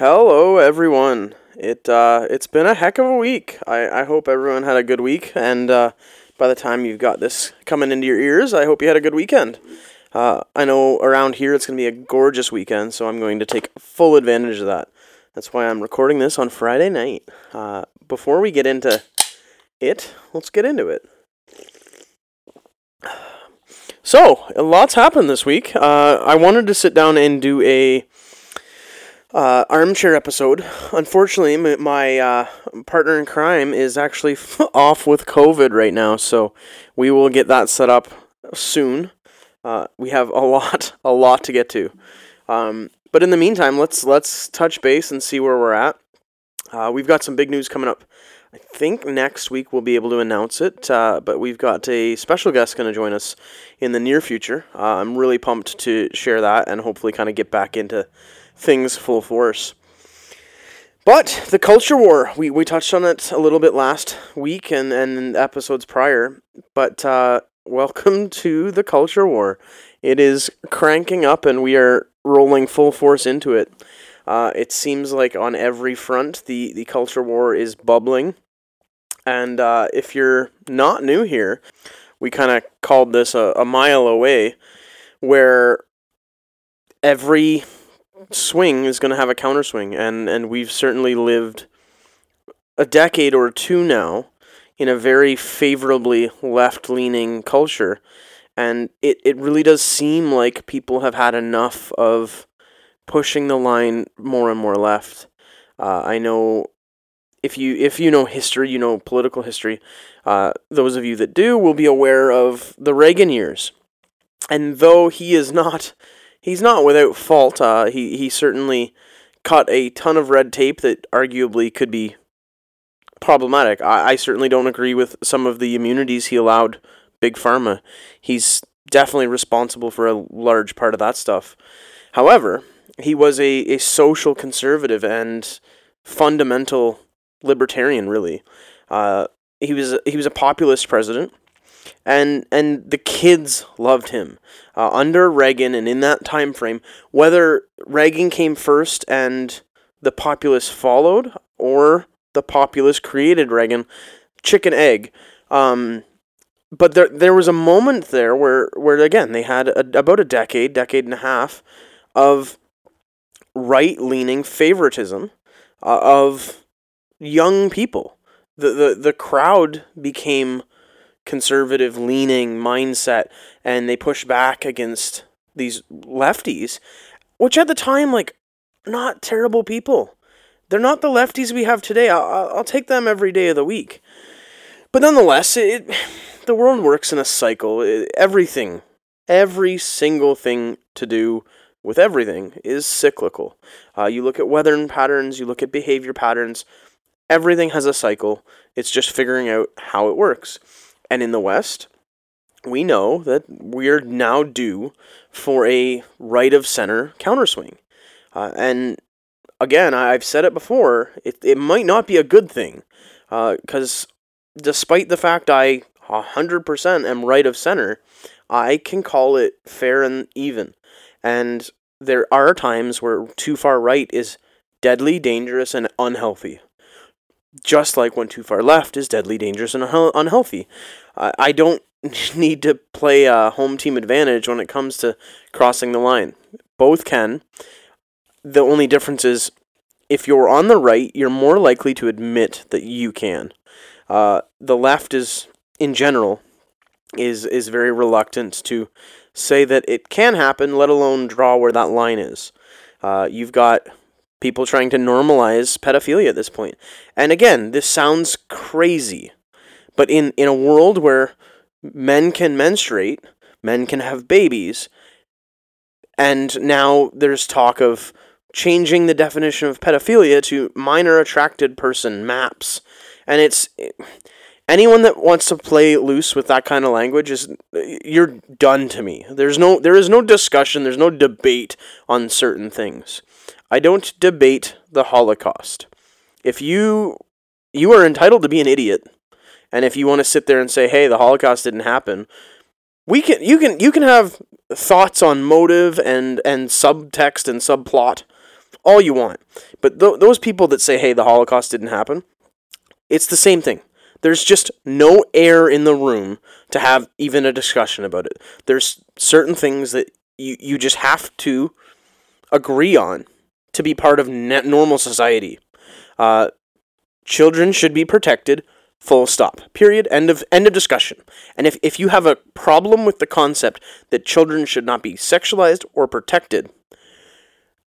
Hello, everyone. It uh, it's been a heck of a week. I, I hope everyone had a good week, and uh, by the time you've got this coming into your ears, I hope you had a good weekend. Uh, I know around here it's going to be a gorgeous weekend, so I'm going to take full advantage of that. That's why I'm recording this on Friday night. Uh, before we get into it, let's get into it. So, a lot's happened this week. Uh, I wanted to sit down and do a uh, armchair episode. Unfortunately, m- my uh, partner in crime is actually off with COVID right now, so we will get that set up soon. Uh, we have a lot, a lot to get to. Um, but in the meantime, let's let's touch base and see where we're at. Uh, we've got some big news coming up. I think next week we'll be able to announce it, uh, but we've got a special guest going to join us in the near future. Uh, I'm really pumped to share that and hopefully kind of get back into things full force. But the culture war, we, we touched on it a little bit last week and, and episodes prior. But uh, welcome to the culture war. It is cranking up and we are rolling full force into it. Uh, it seems like on every front the, the culture war is bubbling. And uh, if you're not new here, we kind of called this a, a mile away, where every swing is going to have a counter swing, and and we've certainly lived a decade or two now in a very favorably left leaning culture, and it it really does seem like people have had enough of pushing the line more and more left. Uh, I know if you if you know history, you know political history. Uh, those of you that do will be aware of the Reagan years, and though he is not he's not without fault. Uh, he he certainly cut a ton of red tape that arguably could be problematic. I, I certainly don't agree with some of the immunities he allowed big pharma. He's definitely responsible for a large part of that stuff. However, he was a, a social conservative and fundamental libertarian. Really, uh, he was he was a populist president and and the kids loved him uh, under Reagan and in that time frame. Whether Reagan came first and the populace followed, or the populace created Reagan, chicken egg. Um, but there there was a moment there where where again they had a, about a decade, decade and a half of right leaning favoritism uh, of young people. The, the the crowd became conservative leaning mindset and they push back against these lefties, which at the time, like, not terrible people. They're not the lefties we have today. I'll, I'll take them every day of the week. But nonetheless, it, the world works in a cycle. It, everything, every single thing to do with everything is cyclical. Uh, you look at weather patterns, you look at behavior patterns. Everything has a cycle. It's just figuring out how it works. And in the West, we know that we're now due for a right of center counterswing. Uh, and again, I've said it before, it, it might not be a good thing. Because uh, despite the fact I 100% am right of center, I can call it fair and even. And there are times where too far right is deadly, dangerous, and unhealthy just like when too far left is deadly dangerous and unhealthy. I don't need to play a home team advantage when it comes to crossing the line. Both can. The only difference is if you're on the right, you're more likely to admit that you can. Uh, the left is, in general, is is very reluctant to say that it can happen, let alone draw where that line is. Uh, you've got people trying to normalize pedophilia at this point. And again, this sounds crazy, but in, in a world where men can menstruate, men can have babies, and now there's talk of changing the definition of pedophilia to minor attracted person maps. And it's anyone that wants to play loose with that kind of language is you're done to me. There's no there is no discussion, there's no debate on certain things. I don't debate the Holocaust. If you you are entitled to be an idiot, and if you want to sit there and say, "Hey, the Holocaust didn't happen," we can you can you can have thoughts on motive and and subtext and subplot all you want. But th- those people that say, hey, the Holocaust didn't happen, it's the same thing. There's just no air in the room to have even a discussion about it. There's certain things that you, you just have to agree on to be part of normal society. Uh, children should be protected. Full stop. Period. End of end of discussion. And if, if you have a problem with the concept that children should not be sexualized or protected,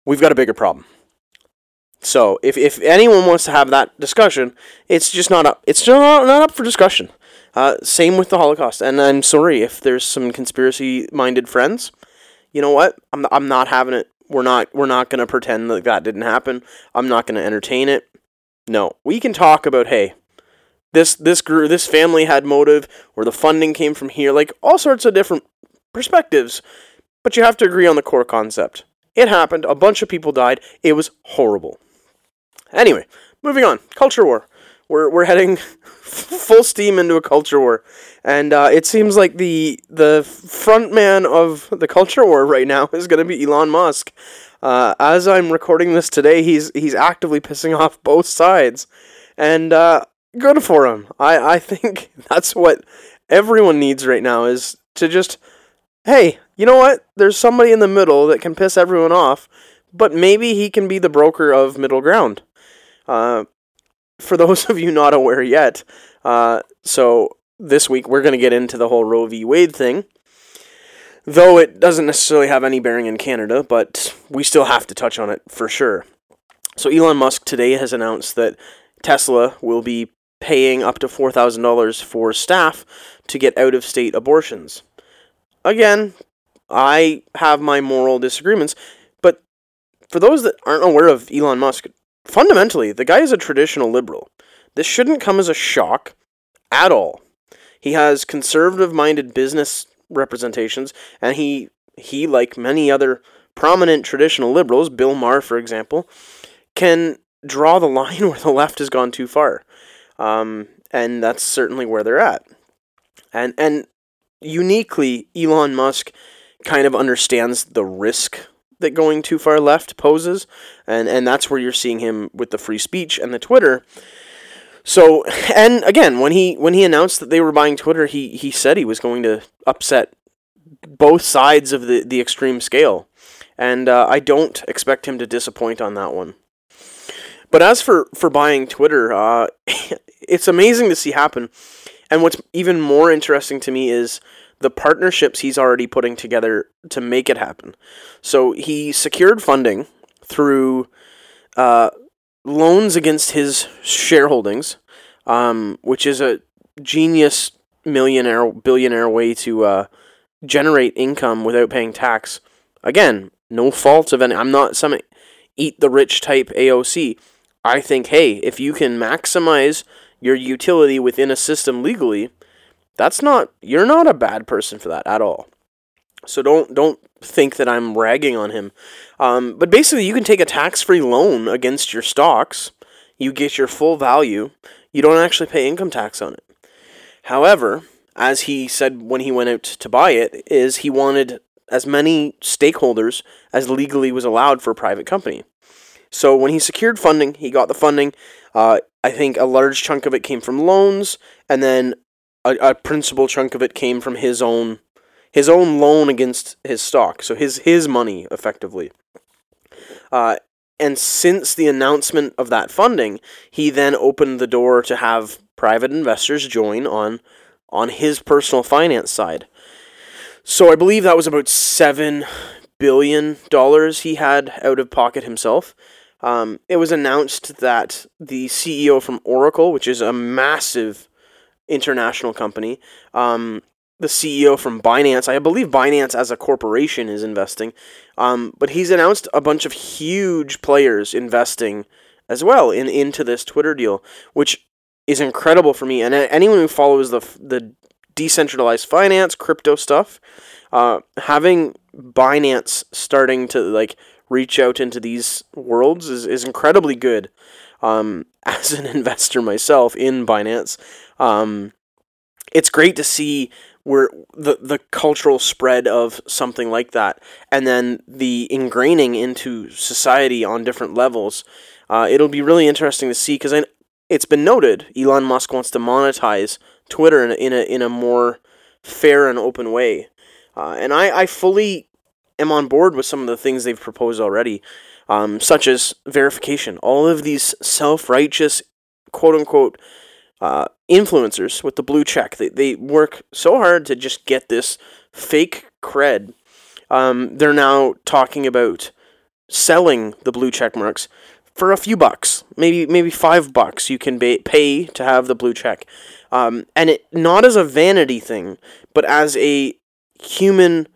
we've got a bigger problem. So if, if anyone wants to have that discussion, it's just not up. It's just not, not up for discussion. Uh, same with the Holocaust. And I'm sorry if there's some conspiracy minded friends. You know what? I'm, I'm not having it. We're not we're not to pretend that that didn't happen. I'm not to entertain it. No, we can talk about hey, this this group this family had motive, where the funding came from here, like all sorts of different perspectives. But you have to agree on the core concept. It happened. A bunch of people died. It was horrible. Anyway, moving on. Culture war. We're we're heading full steam into a culture war, and uh, it seems like the the front man of the culture war right now is going to be Elon Musk. Uh, as I'm recording this today, he's he's actively pissing off both sides, and uh, good for him. I I think that's what everyone needs right now is to just, hey, you know what? There's somebody in the middle that can piss everyone off, but maybe he can be the broker of middle ground. Uh, for those of you not aware yet, uh, so this week we're going to get into the whole Roe v. Wade thing. Though it doesn't necessarily have any bearing in Canada, but we still have to touch on it for sure. So Elon Musk today has announced that Tesla will be paying up to $4,000 for staff to get out of state abortions. Again, I have my moral disagreements, but for those that aren't aware of Elon Musk, fundamentally, the guy is a traditional liberal. This shouldn't come as a shock at all. He has conservative minded business representations, and he, he, like many other prominent traditional liberals, Bill Maher, for example, can draw the line where the left has gone too far. Um, and that's certainly where they're at. And, and uniquely, Elon Musk kind of understands the risk that going too far left poses, and and that's where you're seeing him with the free speech and the Twitter. So, and again, when he when he announced that they were buying Twitter, he he said he was going to upset both sides of the the extreme scale, and uh, I don't expect him to disappoint on that one. But as for for buying Twitter, uh, it's amazing to see happen. And what's even more interesting to me is the partnerships he's already putting together to make it happen. So he secured funding through uh, loans against his shareholdings, um, which is a genius millionaire billionaire way to uh, generate income without paying tax. Again, no fault of any. I'm not some eat the rich type AOC. I think, hey, if you can maximize your utility within a system legally, that's not you're not a bad person for that at all. So don't don't think that I'm ragging on him. Um, but basically, you can take a tax-free loan against your stocks. You get your full value. You don't actually pay income tax on it. However, as he said when he went out to buy it, is he wanted as many stakeholders as legally was allowed for a private company. So when he secured funding, he got the funding. Uh, I think a large chunk of it came from loans, and then a, a principal chunk of it came from his own his own loan against his stock, so his his money effectively. Uh, and since the announcement of that funding, he then opened the door to have private investors join on on his personal finance side. So I believe that was about seven billion dollars he had out of pocket himself. Um, it was announced that the CEO from Oracle, which is a massive international company. Um, the CEO from Binance, I believe Binance as a corporation is investing, um, but he's announced a bunch of huge players investing as well in into this Twitter deal, which is incredible for me. And anyone who follows the the decentralized finance, crypto stuff, uh, having Binance starting to like reach out into these worlds is, is incredibly good. Um, as an investor myself in Binance, um, it's great to see where the the cultural spread of something like that, and then the ingraining into society on different levels. Uh, it'll be really interesting to see because it's been noted Elon Musk wants to monetize Twitter in a, in a, in a more fair and open way. Uh, and I, I fully am on board with some of the things they've proposed already, um, such as verification. All of these self righteous, quote unquote, uh, influencers with the blue check, they, they work so hard to just get this fake cred. Um, they're now talking about selling the blue check marks for a few bucks, maybe maybe five bucks. You can pay to have the blue check, um, and it not as a vanity thing, but as a human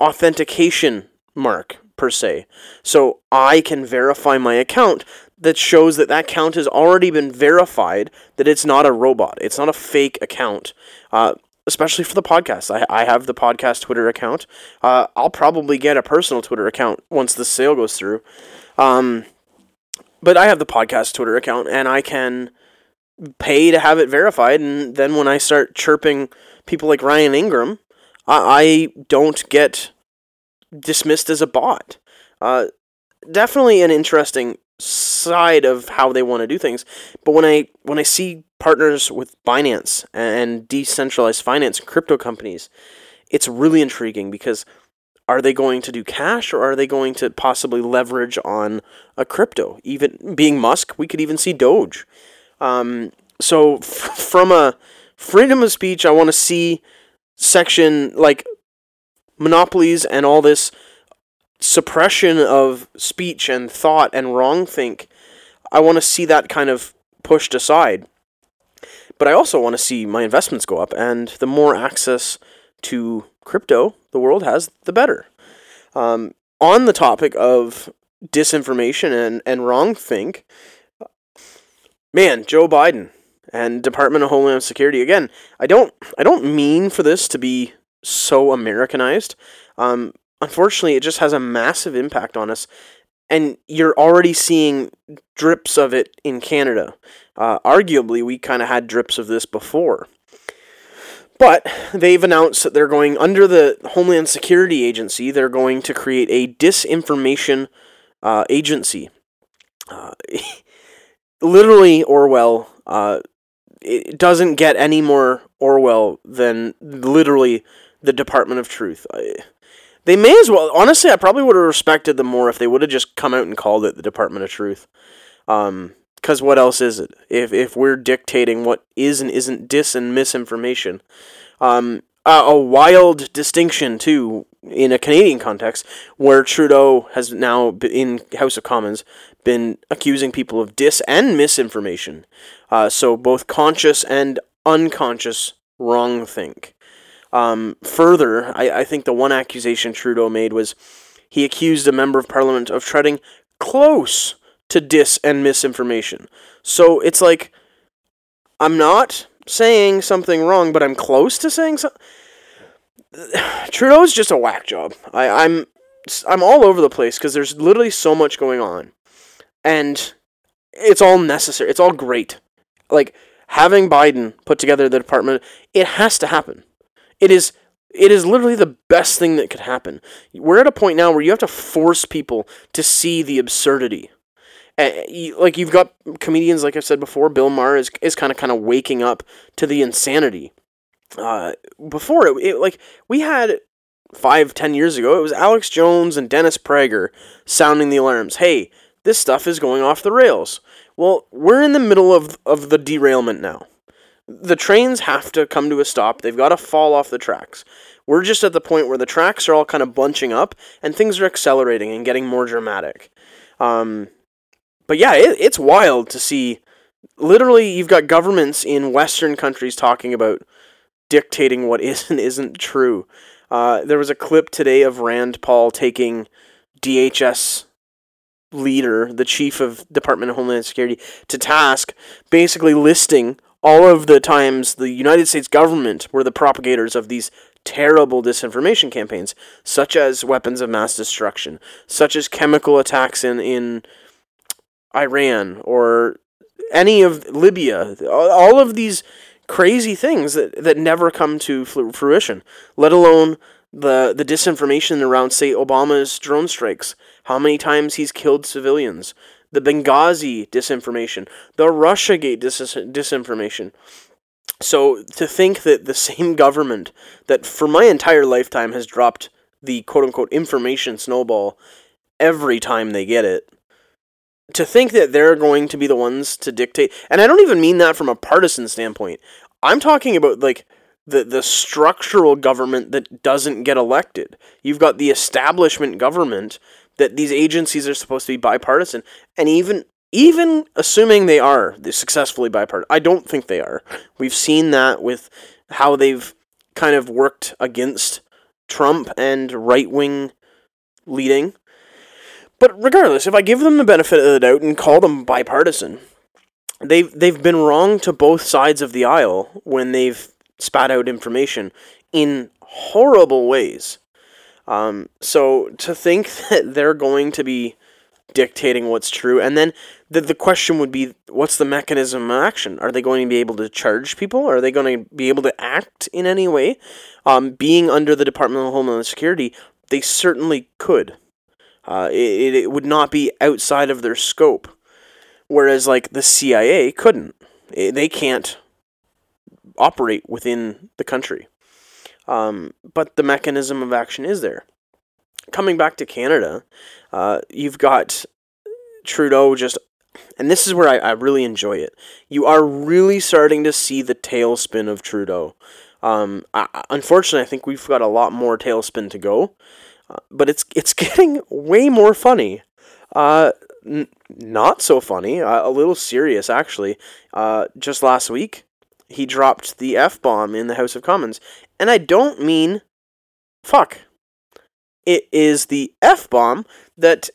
authentication mark per se. So I can verify my account that shows that that account has already been verified, that it's not a robot, it's not a fake account. Uh, especially for the podcast. I, I have the podcast Twitter account. Uh, I'll probably get a personal Twitter account once the sale goes through. Um, but I have the podcast Twitter account and I can pay to have it verified. And then when I start chirping people like Ryan Ingram, I, I don't get dismissed as a bot. Uh, definitely an interesting side of how they want to do things. But when I when I see partners with Binance and decentralized finance crypto companies, it's really intriguing because are they going to do cash or are they going to possibly leverage on a crypto? Even being Musk, we could even see Doge. Um, so f- from a freedom of speech, I want to see section like monopolies and all this suppression of speech and thought and wrong think. I want to see that kind of pushed aside. But I also want to see my investments go up, and the more access to crypto the world has, the better. Um, on the topic of disinformation and, and wrong think, man, Joe Biden and Department of Homeland Security again. I don't I don't mean for this to be so Americanized. Um, unfortunately, it just has a massive impact on us, and you're already seeing drips of it in Canada. Uh, arguably, we kind of had drips of this before. But they've announced that they're going under the Homeland Security Agency. They're going to create a disinformation uh, agency. Uh, literally, Orwell. Uh, it doesn't get any more Orwell than literally the Department of Truth. I, they may as well. Honestly, I probably would have respected them more if they would have just come out and called it the Department of Truth. Um, because what else is it? If if we're dictating what is and isn't dis and misinformation, um, a wild distinction too in a Canadian context, where Trudeau has now in House of Commons been accusing people of dis and misinformation. Uh, so both conscious and unconscious wrong think. Um, further, I, I think the one accusation Trudeau made was he accused a member of parliament of treading close to dis and misinformation. So it's like, I'm not saying something wrong, but I'm close to saying something. Trudeau's just a whack job. I, I'm I'm all over the place because there's literally so much going on, and it's all necessary. It's all great. Like having Biden put together the department, it has to happen. It is it is literally the best thing that could happen. We're at a point now where you have to force people to see the absurdity like you've got comedians like I've said before. Bill Maher is is kind of kind of waking up to the insanity. Uh, before it, it, like we had five ten years ago, it was Alex Jones and Dennis Prager sounding the alarms. Hey, this stuff is going off the rails. Well, we're in the middle of of the derailment now. The trains have to come to a stop. They've got to fall off the tracks. We're just at the point where the tracks are all kind of bunching up and things are accelerating and getting more dramatic. Um, but yeah, it, it's wild to see. Literally, you've got governments in Western countries talking about dictating what is and isn't true. Uh, there was a clip today of Rand Paul taking DHS leader, the chief of Department of Homeland Security, to task, basically listing all of the times the United States government were the propagators of these terrible disinformation campaigns, such as weapons of mass destruction, such as chemical attacks in, in Iran or any of Libya, all of these crazy things that, that never come to fruition, let alone the, the disinformation around, say, Obama's drone strikes, how many times he's killed civilians, the Benghazi disinformation, the Russiagate dis- disinformation. So to think that the same government that for my entire lifetime has dropped the quote unquote information snowball every time they get it, to think that they're going to be the ones to dictate, and I don't even mean that from a partisan standpoint. I'm talking about like the the structural government that doesn't get elected. You've got the establishment government that these agencies are supposed to be bipartisan, and even even assuming they are successfully bipartisan, I don't think they are. We've seen that with how they've kind of worked against Trump and right wing leading. But regardless, if I give them the benefit of the doubt and call them bipartisan, they've they've been wrong to both sides of the aisle when they've spat out information in horrible ways. Um, so to think that they're going to be dictating what's true, and then the the question would be, what's the mechanism of action? Are they going to be able to charge people? Are they going to be able to act in any way? Um, being under the Department of Homeland Security, they certainly could. Uh, it, it would not be outside of their scope. Whereas, like, the CIA couldn't. They can't operate within the country. Um, but the mechanism of action is there. Coming back to Canada, uh, you've got Trudeau just, and this is where I, I really enjoy it. You are really starting to see the tailspin of Trudeau. Um, I, unfortunately, I think we've got a lot more tailspin to go, uh, but it's it's getting way more funny. Uh, n- not so funny, uh, a little serious actually. Uh, just last week, he dropped the f bomb in the House of Commons, and I don't mean fuck. It is the f bomb that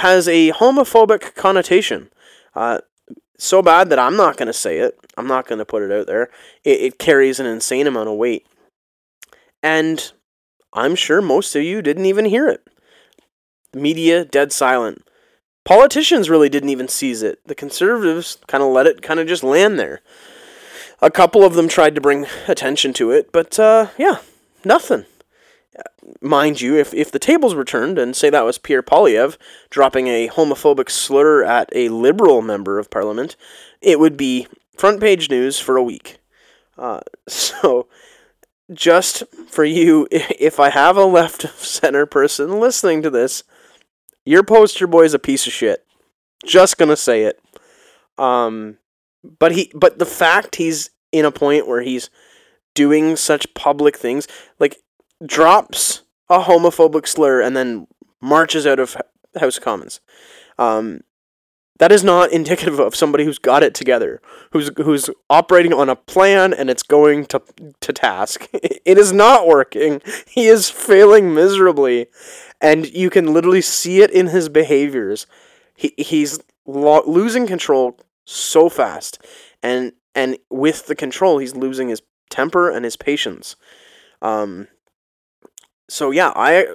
has a homophobic connotation. Uh, so bad that I'm not going to say it. I'm not going to put it out there. It, it carries an insane amount of weight. And I'm sure most of you didn't even hear it. Media dead silent. Politicians really didn't even seize it. The conservatives kind of let it kind of just land there. A couple of them tried to bring attention to it, but uh, yeah, nothing. Mind you, if, if the tables were turned and say that was Pierre Poilievre dropping a homophobic slur at a liberal member of parliament, it would be front page news for a week. Uh, so just for you, if I have a left of center person listening to this, your poster boy is a piece of shit. Just gonna say it. Um, but he, but the fact he's in a point where he's doing such public things, like drops a homophobic slur and then marches out of House of Commons. Um, that is not indicative of somebody who's got it together, who's who's operating on a plan and it's going to to task. It is not working. He is failing miserably, and you can literally see it in his behaviors. He he's lo- losing control so fast, and and with the control, he's losing his temper and his patience. Um. So yeah, I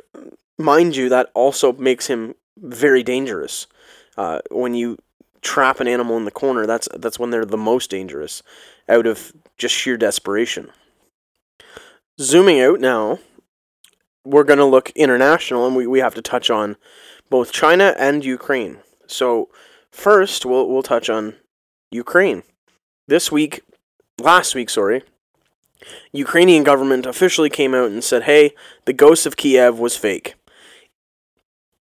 mind you that also makes him very dangerous. Uh, when you trap an animal in the corner, that's that's when they're the most dangerous, out of just sheer desperation. Zooming out now, we're going to look international, and we, we have to touch on both China and Ukraine. So first, we'll we'll touch on Ukraine. This week, last week, sorry, Ukrainian government officially came out and said, "Hey, the ghost of Kiev was fake."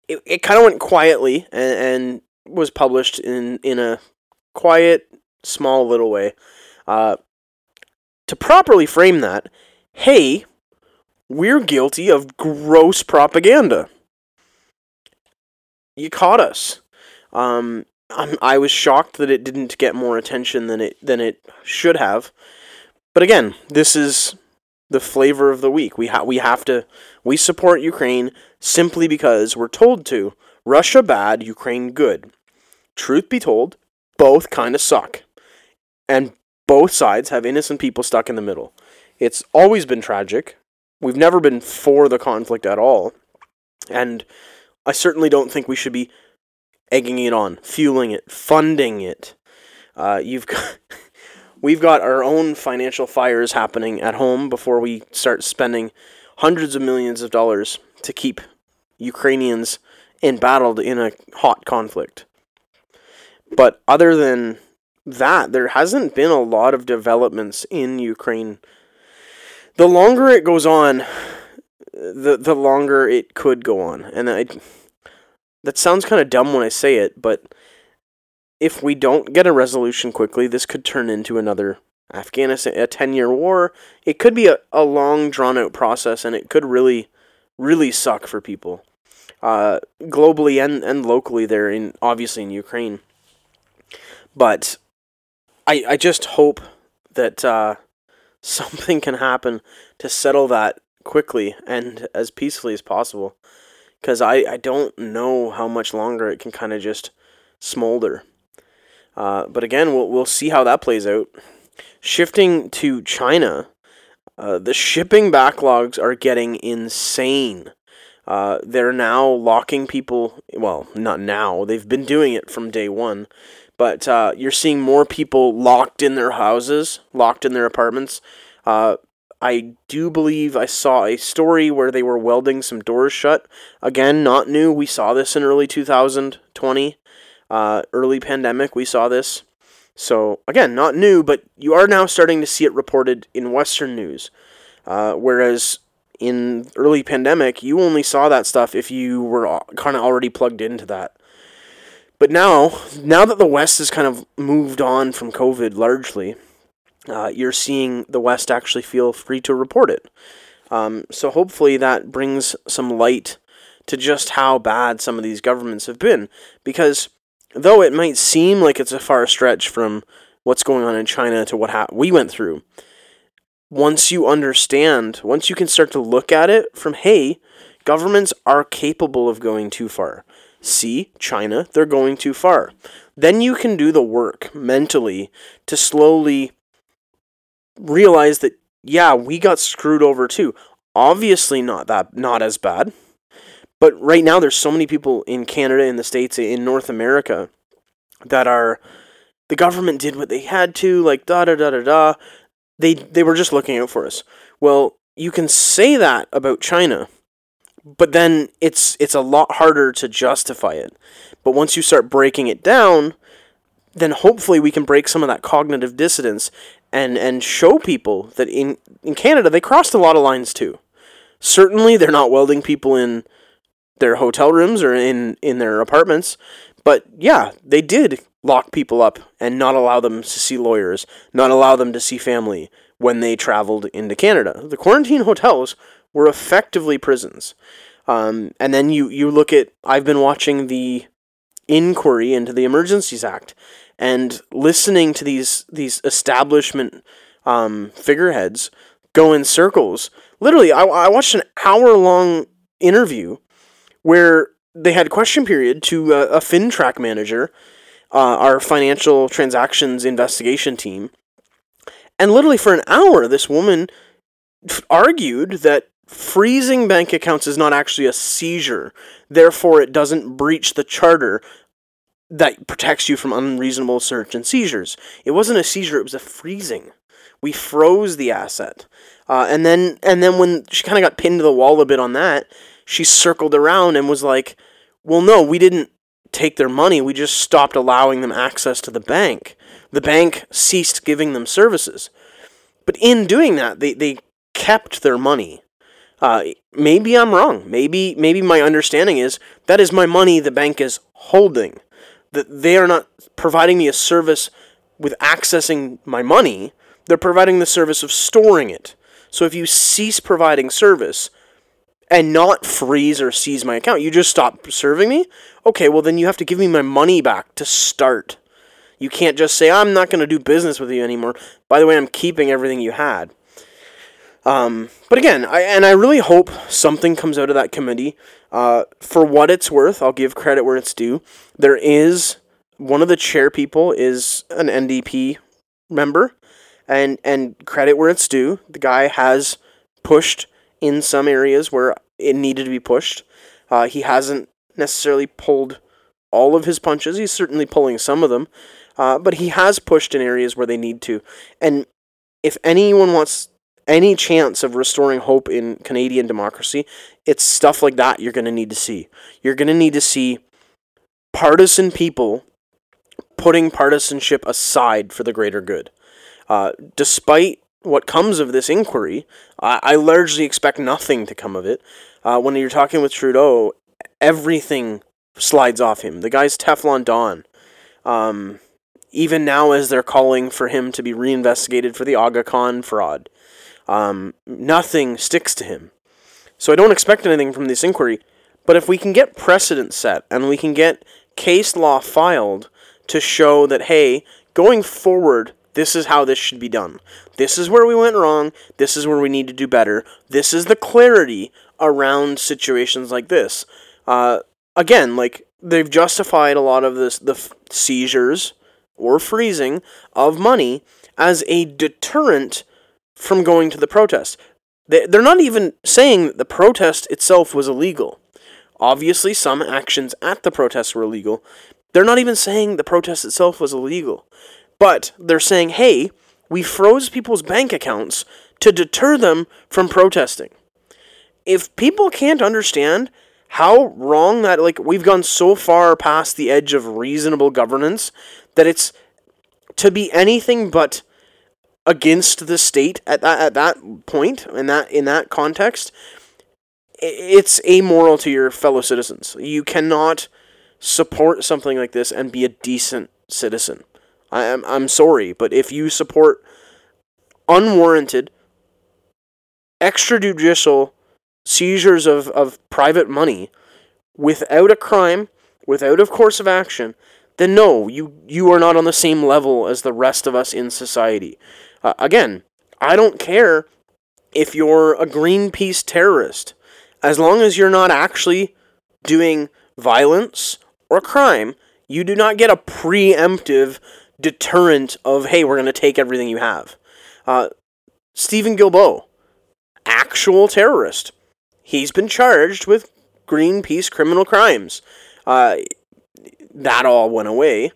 It, it kind of went quietly, and, and was published in in a quiet, small little way. Uh, to properly frame that, hey, we're guilty of gross propaganda. You caught us. Um, I'm, I was shocked that it didn't get more attention than it than it should have. But again, this is the flavor of the week. We ha- we have to we support Ukraine simply because we're told to. Russia bad, Ukraine good truth be told, both kind of suck. And both sides have innocent people stuck in the middle. It's always been tragic. We've never been for the conflict at all. And I certainly don't think we should be egging it on, fueling it, funding it. Uh, you've got we've got our own financial fires happening at home before we start spending hundreds of millions of dollars to keep Ukrainians embattled in a hot conflict. But other than that, there hasn't been a lot of developments in Ukraine. The longer it goes on, the the longer it could go on, and I, that sounds kind of dumb when I say it, but if we don't get a resolution quickly, this could turn into another Afghanistan, a 10 year war. It could be a, a long, drawn out process, and it could really, really suck for people uh, globally and, and locally there, in obviously in Ukraine. But I, I just hope that uh, something can happen to settle that quickly and as peacefully as possible. Because I, I don't know how much longer it can kind of just smolder. Uh, but again, we'll, we'll see how that plays out. Shifting to China, uh, the shipping backlogs are getting insane. Uh, they're now locking people. Well, not now. They've been doing it from day one. But uh, you're seeing more people locked in their houses, locked in their apartments. Uh, I do believe I saw a story where they were welding some doors shut. Again, not new. We saw this in early 2020 uh, early pandemic, we saw this. So, again, not new, but you are now starting to see it reported in Western news. Uh, whereas in early pandemic, you only saw that stuff if you were kind of already plugged into that. But now, now that the West has kind of moved on from COVID largely, uh, you're seeing the West actually feel free to report it. Um, so hopefully that brings some light to just how bad some of these governments have been. Because though it might seem like it's a far stretch from what's going on in China to what ha- we went through, once you understand, once you can start to look at it from, hey, governments are capable of going too far. See, China, they're going too far. Then you can do the work mentally to slowly realize that, yeah, we got screwed over too. Obviously, not that, not as bad. But right now, there's so many people in Canada, in the States, in North America that are the government did what they had to, like da da da da da. They they were just looking out for us. Well, you can say that about China, but then it's it's a lot harder to justify it. But once you start breaking it down, then hopefully we can break some of that cognitive dissonance and and show people that in in Canada they crossed a lot of lines too. Certainly they're not welding people in their hotel rooms or in, in their apartments. But yeah, they did lock people up and not allow them to see lawyers, not allow them to see family when they traveled into Canada. The quarantine hotels were effectively prisons. Um, and then you, you look at, I've been watching the inquiry into the Emergencies Act and listening to these, these establishment um, figureheads go in circles. Literally, I, I watched an hour long interview where they had question period to uh, a FINTRAC manager, uh, our financial transactions investigation team. And literally for an hour, this woman f- argued that freezing bank accounts is not actually a seizure. Therefore, it doesn't breach the charter that protects you from unreasonable search and seizures. It wasn't a seizure, it was a freezing. We froze the asset. Uh, and then and then when she kind of got pinned to the wall a bit on that, she circled around and was like, well, no, we didn't take their money. We just stopped allowing them access to the bank. The bank ceased giving them services. But in doing that, they, they kept their money. Uh, maybe I'm wrong. Maybe maybe my understanding is that is my money the bank is holding. That they are not providing me a service with accessing my money. They're providing the service of storing it. So if you cease providing service, and not freeze or seize my account. You just stop serving me? Okay, well, then you have to give me my money back to start. You can't just say, I'm not going to do business with you anymore. By the way, I'm keeping everything you had. Um, but again, I, and I really hope something comes out of that committee. Uh, for what it's worth, I'll give credit where it's due. There is one of the chair people is an NDP member, and and credit where it's due. The guy has pushed in some areas where it needed to be pushed. Uh, he hasn't necessarily pulled all of his punches. He's certainly pulling some of them. uh, but he has pushed in areas where they need to. And if anyone wants any chance of restoring hope in Canadian democracy, it's stuff like that you're going to need to see. You're going to need to see partisan people putting partisanship aside for the greater good. Uh, despite what comes of this inquiry, I, I largely expect nothing to come of it. Uh, when you're talking with Trudeau, everything slides off him. The guy's Teflon Don. Um, even now, as they're calling for him to be reinvestigated for the Aga Khan fraud, um, nothing sticks to him. So I don't expect anything from this inquiry. But if we can get precedent set and we can get case law filed to show that, hey, going forward, this is how this should be done. This is where we went wrong. This is where we need to do better. This is the clarity around situations like this. Uh, again, like they've justified a lot of this the f- seizures or freezing of money as a deterrent from going to the protest. They, they're not even saying that the protest itself was illegal. Obviously, some actions at the protest were illegal. They're not even saying the protest itself was illegal. But they're saying, hey, we froze people's bank accounts to deter them from protesting. If people can't understand how wrong that, like, we've gone so far past the edge of reasonable governance that it's to be anything but against the state at that at that point in that in that context it's amoral to your fellow citizens. You cannot support something like this and be a decent citizen. I am I'm sorry but if you support unwarranted extrajudicial seizures of, of private money without a crime without a course of action then no you you are not on the same level as the rest of us in society uh, again, I don't care if you're a Greenpeace terrorist, as long as you're not actually doing violence or crime, you do not get a preemptive deterrent of, hey, we're going to take everything you have. Uh, Steven Guilbeault, actual terrorist. He's been charged with Greenpeace criminal crimes. Uh, that all went away.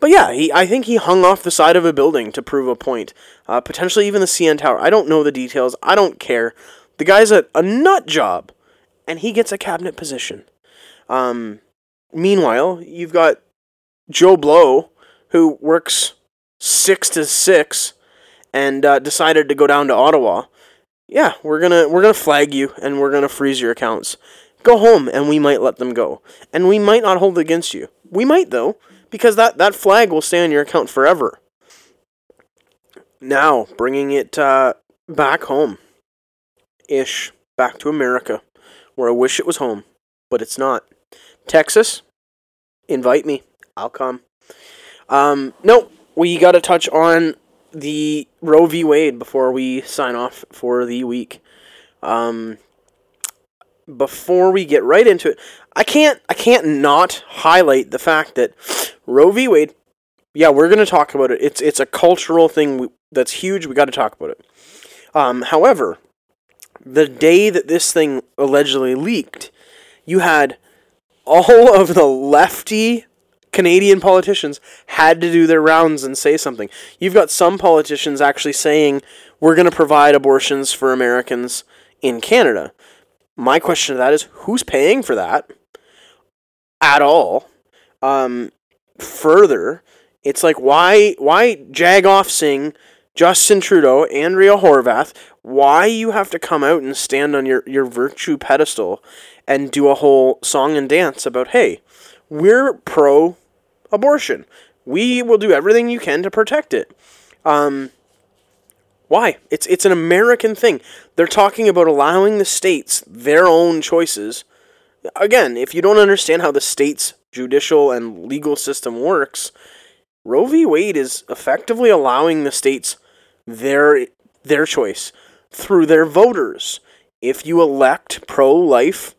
But yeah, he I think he hung off the side of a building to prove a point. Uh, potentially even the CN Tower. I don't know the details. I don't care. The guy's a, a nut job, and he gets a cabinet position. Um, meanwhile, you've got Joe Blow, who works six to six, and uh, decided to go down to Ottawa. Yeah, we're gonna we're gonna flag you, and we're gonna freeze your accounts. Go home, and we might let them go, and we might not hold against you. We might though because that, that flag will stay on your account forever. Now, bringing it uh, back home ish, back to America, where I wish it was home, but it's not. Texas, invite me. I'll come. Um, no, we got to touch on the Roe v. Wade before we sign off for the week. Um, before we get right into it, I can't I can't not highlight the fact that Roe v. Wade. Yeah, we're going to talk about it. It's it's a cultural thing that's huge. We got to talk about it. Um, however, the day that this thing allegedly leaked, you had all of the lefty Canadian politicians had to do their rounds and say something. You've got some politicians actually saying we're going to provide abortions for Americans in Canada. My question to that is who's paying for that at all? Um, further, it's like why why Jagoff Singh, Justin Trudeau, Andrea Horwath, why you have to come out and stand on your, your virtue pedestal and do a whole song and dance about hey, we're pro abortion. We will do everything you can to protect it. Um, why? It's it's an American thing. They're talking about allowing the states their own choices. Again, if you don't understand how the state's judicial and legal system works, Roe v. Wade is effectively allowing the states their their choice through their voters. If you elect pro-life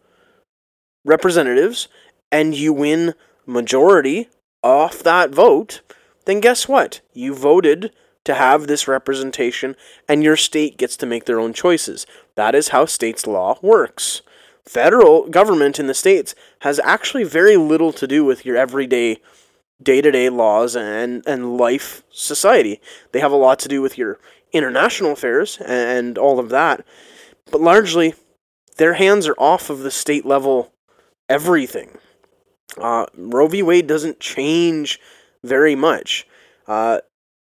representatives and you win majority off that vote, then guess what? You voted to have this representation, and your state gets to make their own choices. That is how states' law works. Federal government in the states has actually very little to do with your everyday day to day laws and, and life society. They have a lot to do with your international affairs and all of that. But largely, their hands are off of the state level everything. Uh, Roe v. Wade doesn't change very much. Uh,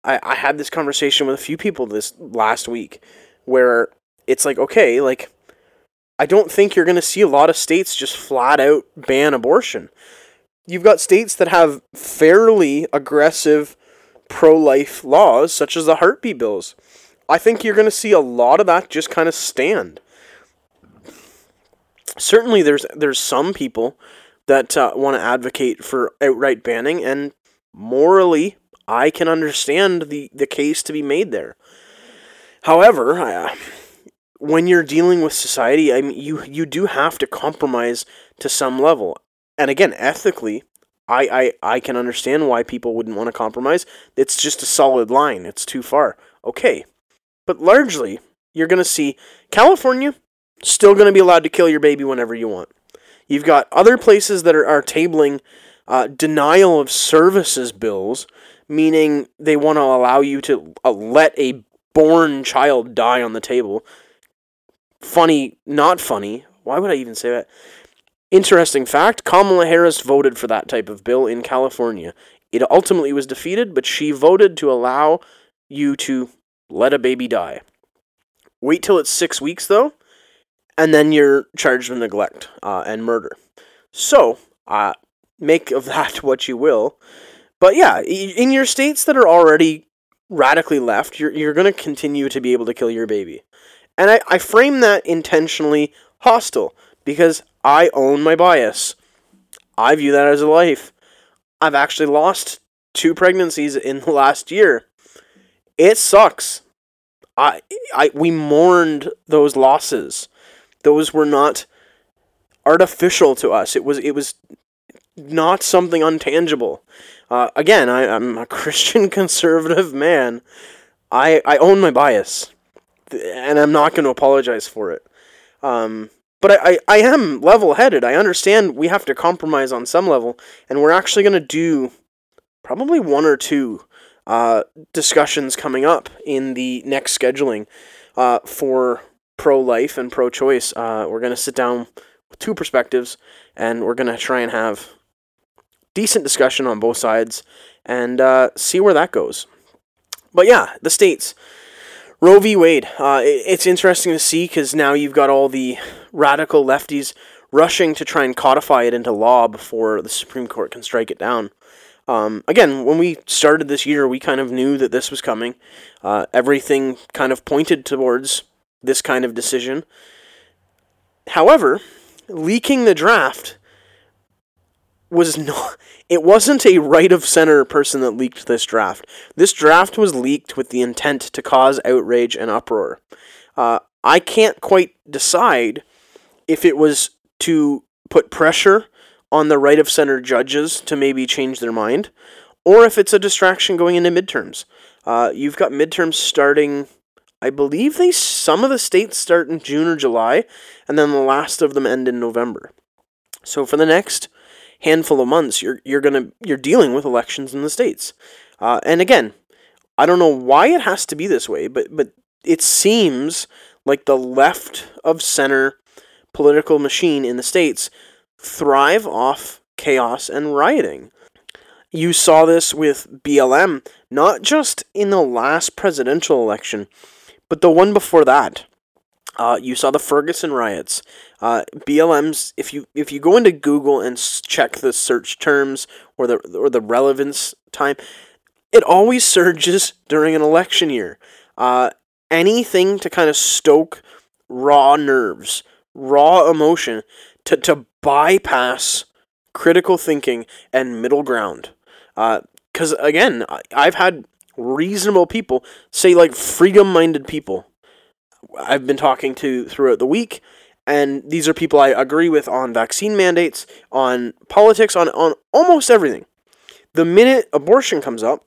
I, I had this conversation with a few people this last week where it's like, okay, like, I don't think you're going to see a lot of states just flat out ban abortion. You've got states that have fairly aggressive pro life laws, such as the heartbeat bills. I think you're going to see a lot of that just kind of stand. Certainly, there's there's some people that uh, want to advocate for outright banning, and morally, I can understand the, the case to be made there. However, uh, when you're dealing with society, I mean, you you do have to compromise to some level, and again, ethically, I, I, I can understand why people wouldn't want to compromise. It's just a solid line. It's too far. Okay. But largely, you're going to see California still going to be allowed to kill your baby whenever you want. You've got other places that are, are tabling uh, denial of services bills, meaning they want to allow you to uh, let a born child die on the table. Funny, not funny. Why would I even say that? Interesting fact Kamala Harris voted for that type of bill in California. It ultimately was defeated, but she voted to allow you to let a baby die. Wait till it's six weeks, though, and then you're charged with neglect uh, and murder. So, uh, make of that what you will. But yeah, in your states that are already radically left, you're, you're going to continue to be able to kill your baby. And I, I frame that intentionally hostile because I own my bias. I view that as a life. I've actually lost two pregnancies in the last year. It sucks. I, I we mourned those losses. Those were not artificial to us. It was it was not something untangible. Uh, again, I, I'm a Christian conservative man. I I own my bias, and I'm not going to apologize for it. Um, but I, I, I am level headed. I understand we have to compromise on some level, and we're actually going to do probably one or two uh, discussions coming up in the next scheduling uh, for pro life and pro choice. Uh, we're going to sit down with two perspectives, and we're going to try and have decent discussion on both sides and uh, see where that goes. But yeah, the states. Roe v. Wade. Uh, it's interesting to see because now you've got all the radical lefties rushing to try and codify it into law before the Supreme Court can strike it down. Um, again, when we started this year, we kind of knew that this was coming. Uh, everything kind of pointed towards this kind of decision. However, leaking the draft was not it wasn't a right of center person that leaked this draft. This draft was leaked with the intent to cause outrage and uproar. Uh, I can't quite decide if it was to put pressure on the right of center judges to maybe change their mind, or if it's a distraction going into midterms. Uh, you've got midterms starting, I believe they some of the states start in June or July, and then the last of them end in November. So for the next handful of months, you're you're gonna you're dealing with elections in the states. Uh, and again, I don't know why it has to be this way, but but it seems like the left of center political machine in the states thrive off chaos and rioting. You saw this with BLM, not just in the last presidential election, but the one before that. Uh, you saw the Ferguson riots. Uh, BLM's if you if you go into Google and check the search terms or the or the relevance time, it always surges during an election year. Uh, anything to kind of stoke raw nerves, raw emotion, to to bypass critical thinking and middle ground. Because uh, again, I've had reasonable people say like freedom minded people I've been talking to throughout the week, and these are people I agree with on vaccine mandates, on politics, on, on almost everything. The minute abortion comes up,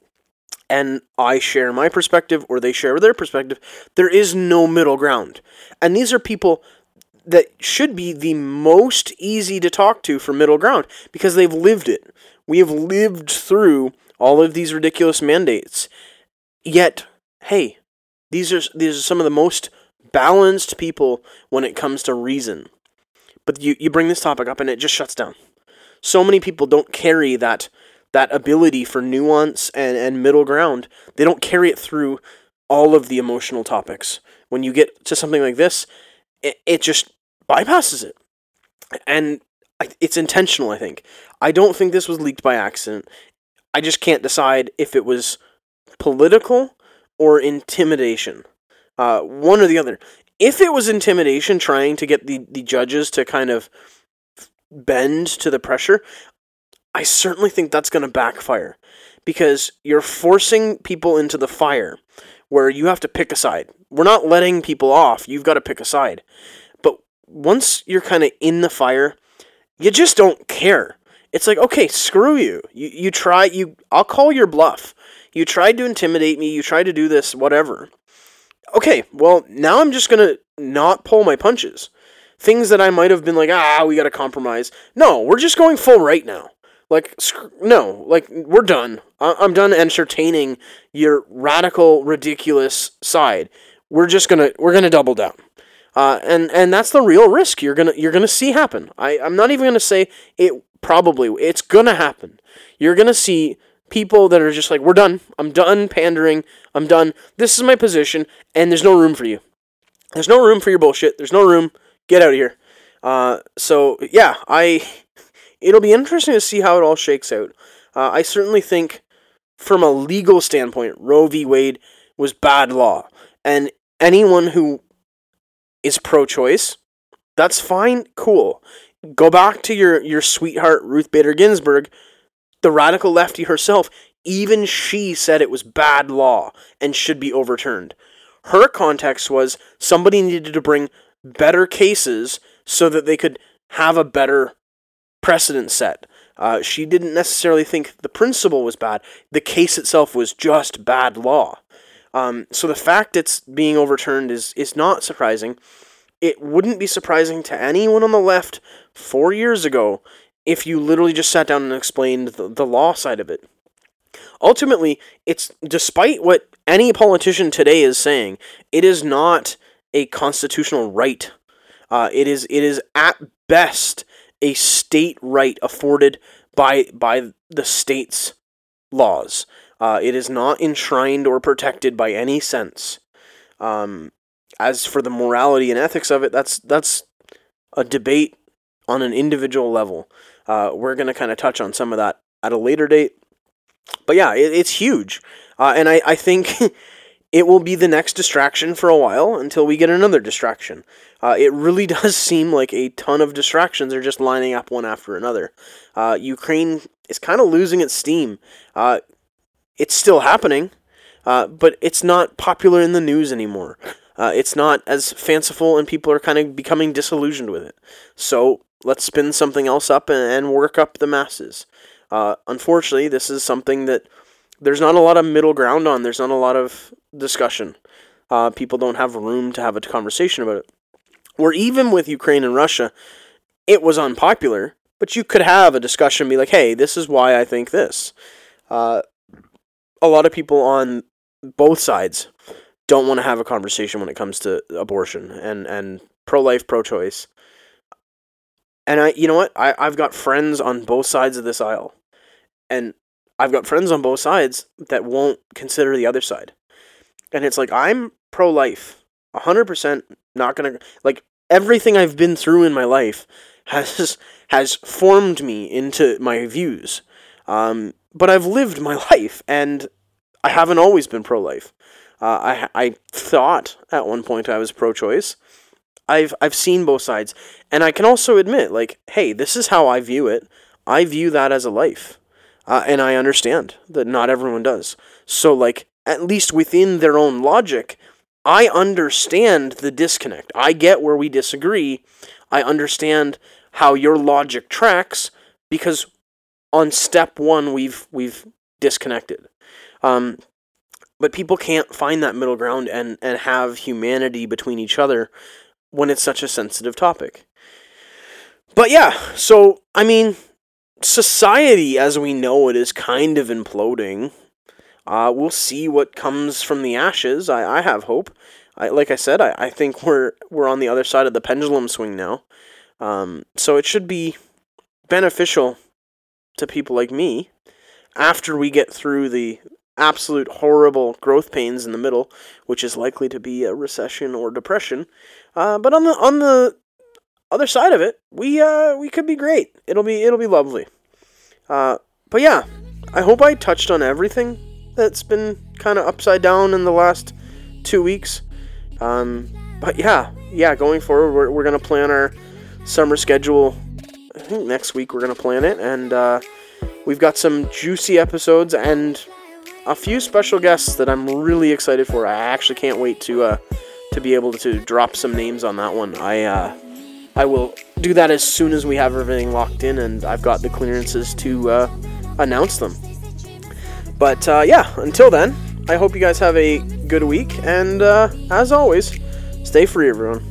and I share my perspective or they share their perspective, there is no middle ground. And these are people that should be the most easy to talk to for middle ground because they've lived it. We have lived through all of these ridiculous mandates. Yet, hey, these are these are some of the most balanced people when it comes to reason. But you, you bring this topic up and it just shuts down. So many people don't carry that that ability for nuance and, and middle ground. They don't carry it through all of the emotional topics. When you get to something like this, it, it just bypasses it. And it's intentional, I think. I don't think this was leaked by accident. I just can't decide if it was political or intimidation. Uh, one or the other. If it was intimidation, trying to get the, the judges to kind of bend to the pressure, I certainly think that's going to backfire because you're forcing people into the fire where you have to pick a side. We're not letting people off, you've got to pick a side. But once you're kind of in the fire, you just don't care. It's like, okay, screw you. You you try you I'll call your bluff. You tried to intimidate me, you tried to do this, whatever. Okay, well, now I'm just going to not pull my punches. Things that I might have been like, ah, we got to compromise. No, we're just going full right now. Like, no, like, we're done. I'm done entertaining your radical, ridiculous side. We're just gonna, we're gonna double down. Uh, and and that's the real risk you're gonna you're gonna see happen. I I'm not even gonna say it probably it's gonna happen. You're gonna see people that are just like we're done. I'm done pandering. I'm done. This is my position, and there's no room for you. There's no room for your bullshit. There's no room. Get out of here. Uh, so yeah, I it'll be interesting to see how it all shakes out. Uh, I certainly think, from a legal standpoint, Roe v. Wade was bad law, and anyone who is pro-choice, that's fine, cool. Go back to your your sweetheart Ruth Bader Ginsburg, the radical lefty herself. Even she said it was bad law and should be overturned. Her context was somebody needed to bring better cases so that they could have a better precedent set. Uh, she didn't necessarily think the principle was bad. The case itself was just bad law. Um, so the fact it's being overturned is is not surprising. It wouldn't be surprising to anyone on the left four years ago if you literally just sat down and explained the, the law side of it. Ultimately, it's despite what any politician today is saying, it is not a constitutional right. Uh, it is it is at best a state right afforded by by the state's laws. Uh, it is not enshrined or protected by any sense. Um, as for the morality and ethics of it, that's that's a debate on an individual level. Uh, we're going to kind of touch on some of that at a later date. But yeah, it, it's huge. Uh, and I, I think it will be the next distraction for a while until we get another distraction. Uh, it really does seem like a ton of distractions are just lining up one after another. Uh, Ukraine is kind of losing its steam. Uh, it's still happening, uh, but it's not popular in the news anymore. Uh, it's not as fanciful, and people are kind of becoming disillusioned with it. So let's spin something else up and, and work up the masses. Uh, unfortunately, this is something that there's not a lot of middle ground on. There's not a lot of discussion. Uh, people don't have room to have a conversation about it. Where even with Ukraine and Russia, it was unpopular, but you could have a discussion, be like, "Hey, this is why I think this." Uh, a lot of people on both sides don't want to have a conversation when it comes to abortion and and pro life, pro choice. And I, you know what? I I've got friends on both sides of this aisle, and I've got friends on both sides that won't consider the other side. And it's like, I'm pro life. 100% not going to, like, everything I've been through in my life has has formed me into my views. Um, but I've lived my life, and I haven't always been pro life. Uh, I I thought at one point I was pro choice. I've I've seen both sides, and I can also admit, like, hey, this is how I view it. I view that as a life. Uh, and I understand that not everyone does. So, like, at least within their own logic, I understand the disconnect. I get where we disagree. I understand how your logic tracks because on step one we've we've disconnected. Um, but people can't find that middle ground and and have humanity between each other when it's such a sensitive topic. But yeah, so I mean, society as we know it is kind of imploding. Uh, we'll see what comes from the ashes. I, I have hope. I, like I said, I, I think we're we're on the other side of the pendulum swing now. Um, so it should be beneficial to people like me after we get through the absolute horrible growth pains in the middle, which is likely to be a recession or depression. Uh, but on the on the other side of it, we uh, we could be great. It'll be it'll be lovely. Uh, but yeah, I hope I touched on everything that's been kind of upside down in the last two weeks. Um, but yeah, yeah, going forward, we're, we're gonna plan our summer schedule. I think next week we're gonna plan it, and uh, we've got some juicy episodes and a few special guests that I'm really excited for. I actually can't wait to uh, to be able to drop some names on that one. I uh, I will do that as soon as we have everything locked in and I've got the clearances to uh, announce them. But uh, yeah, until then, I hope you guys have a good week, and uh, as always, stay free, everyone.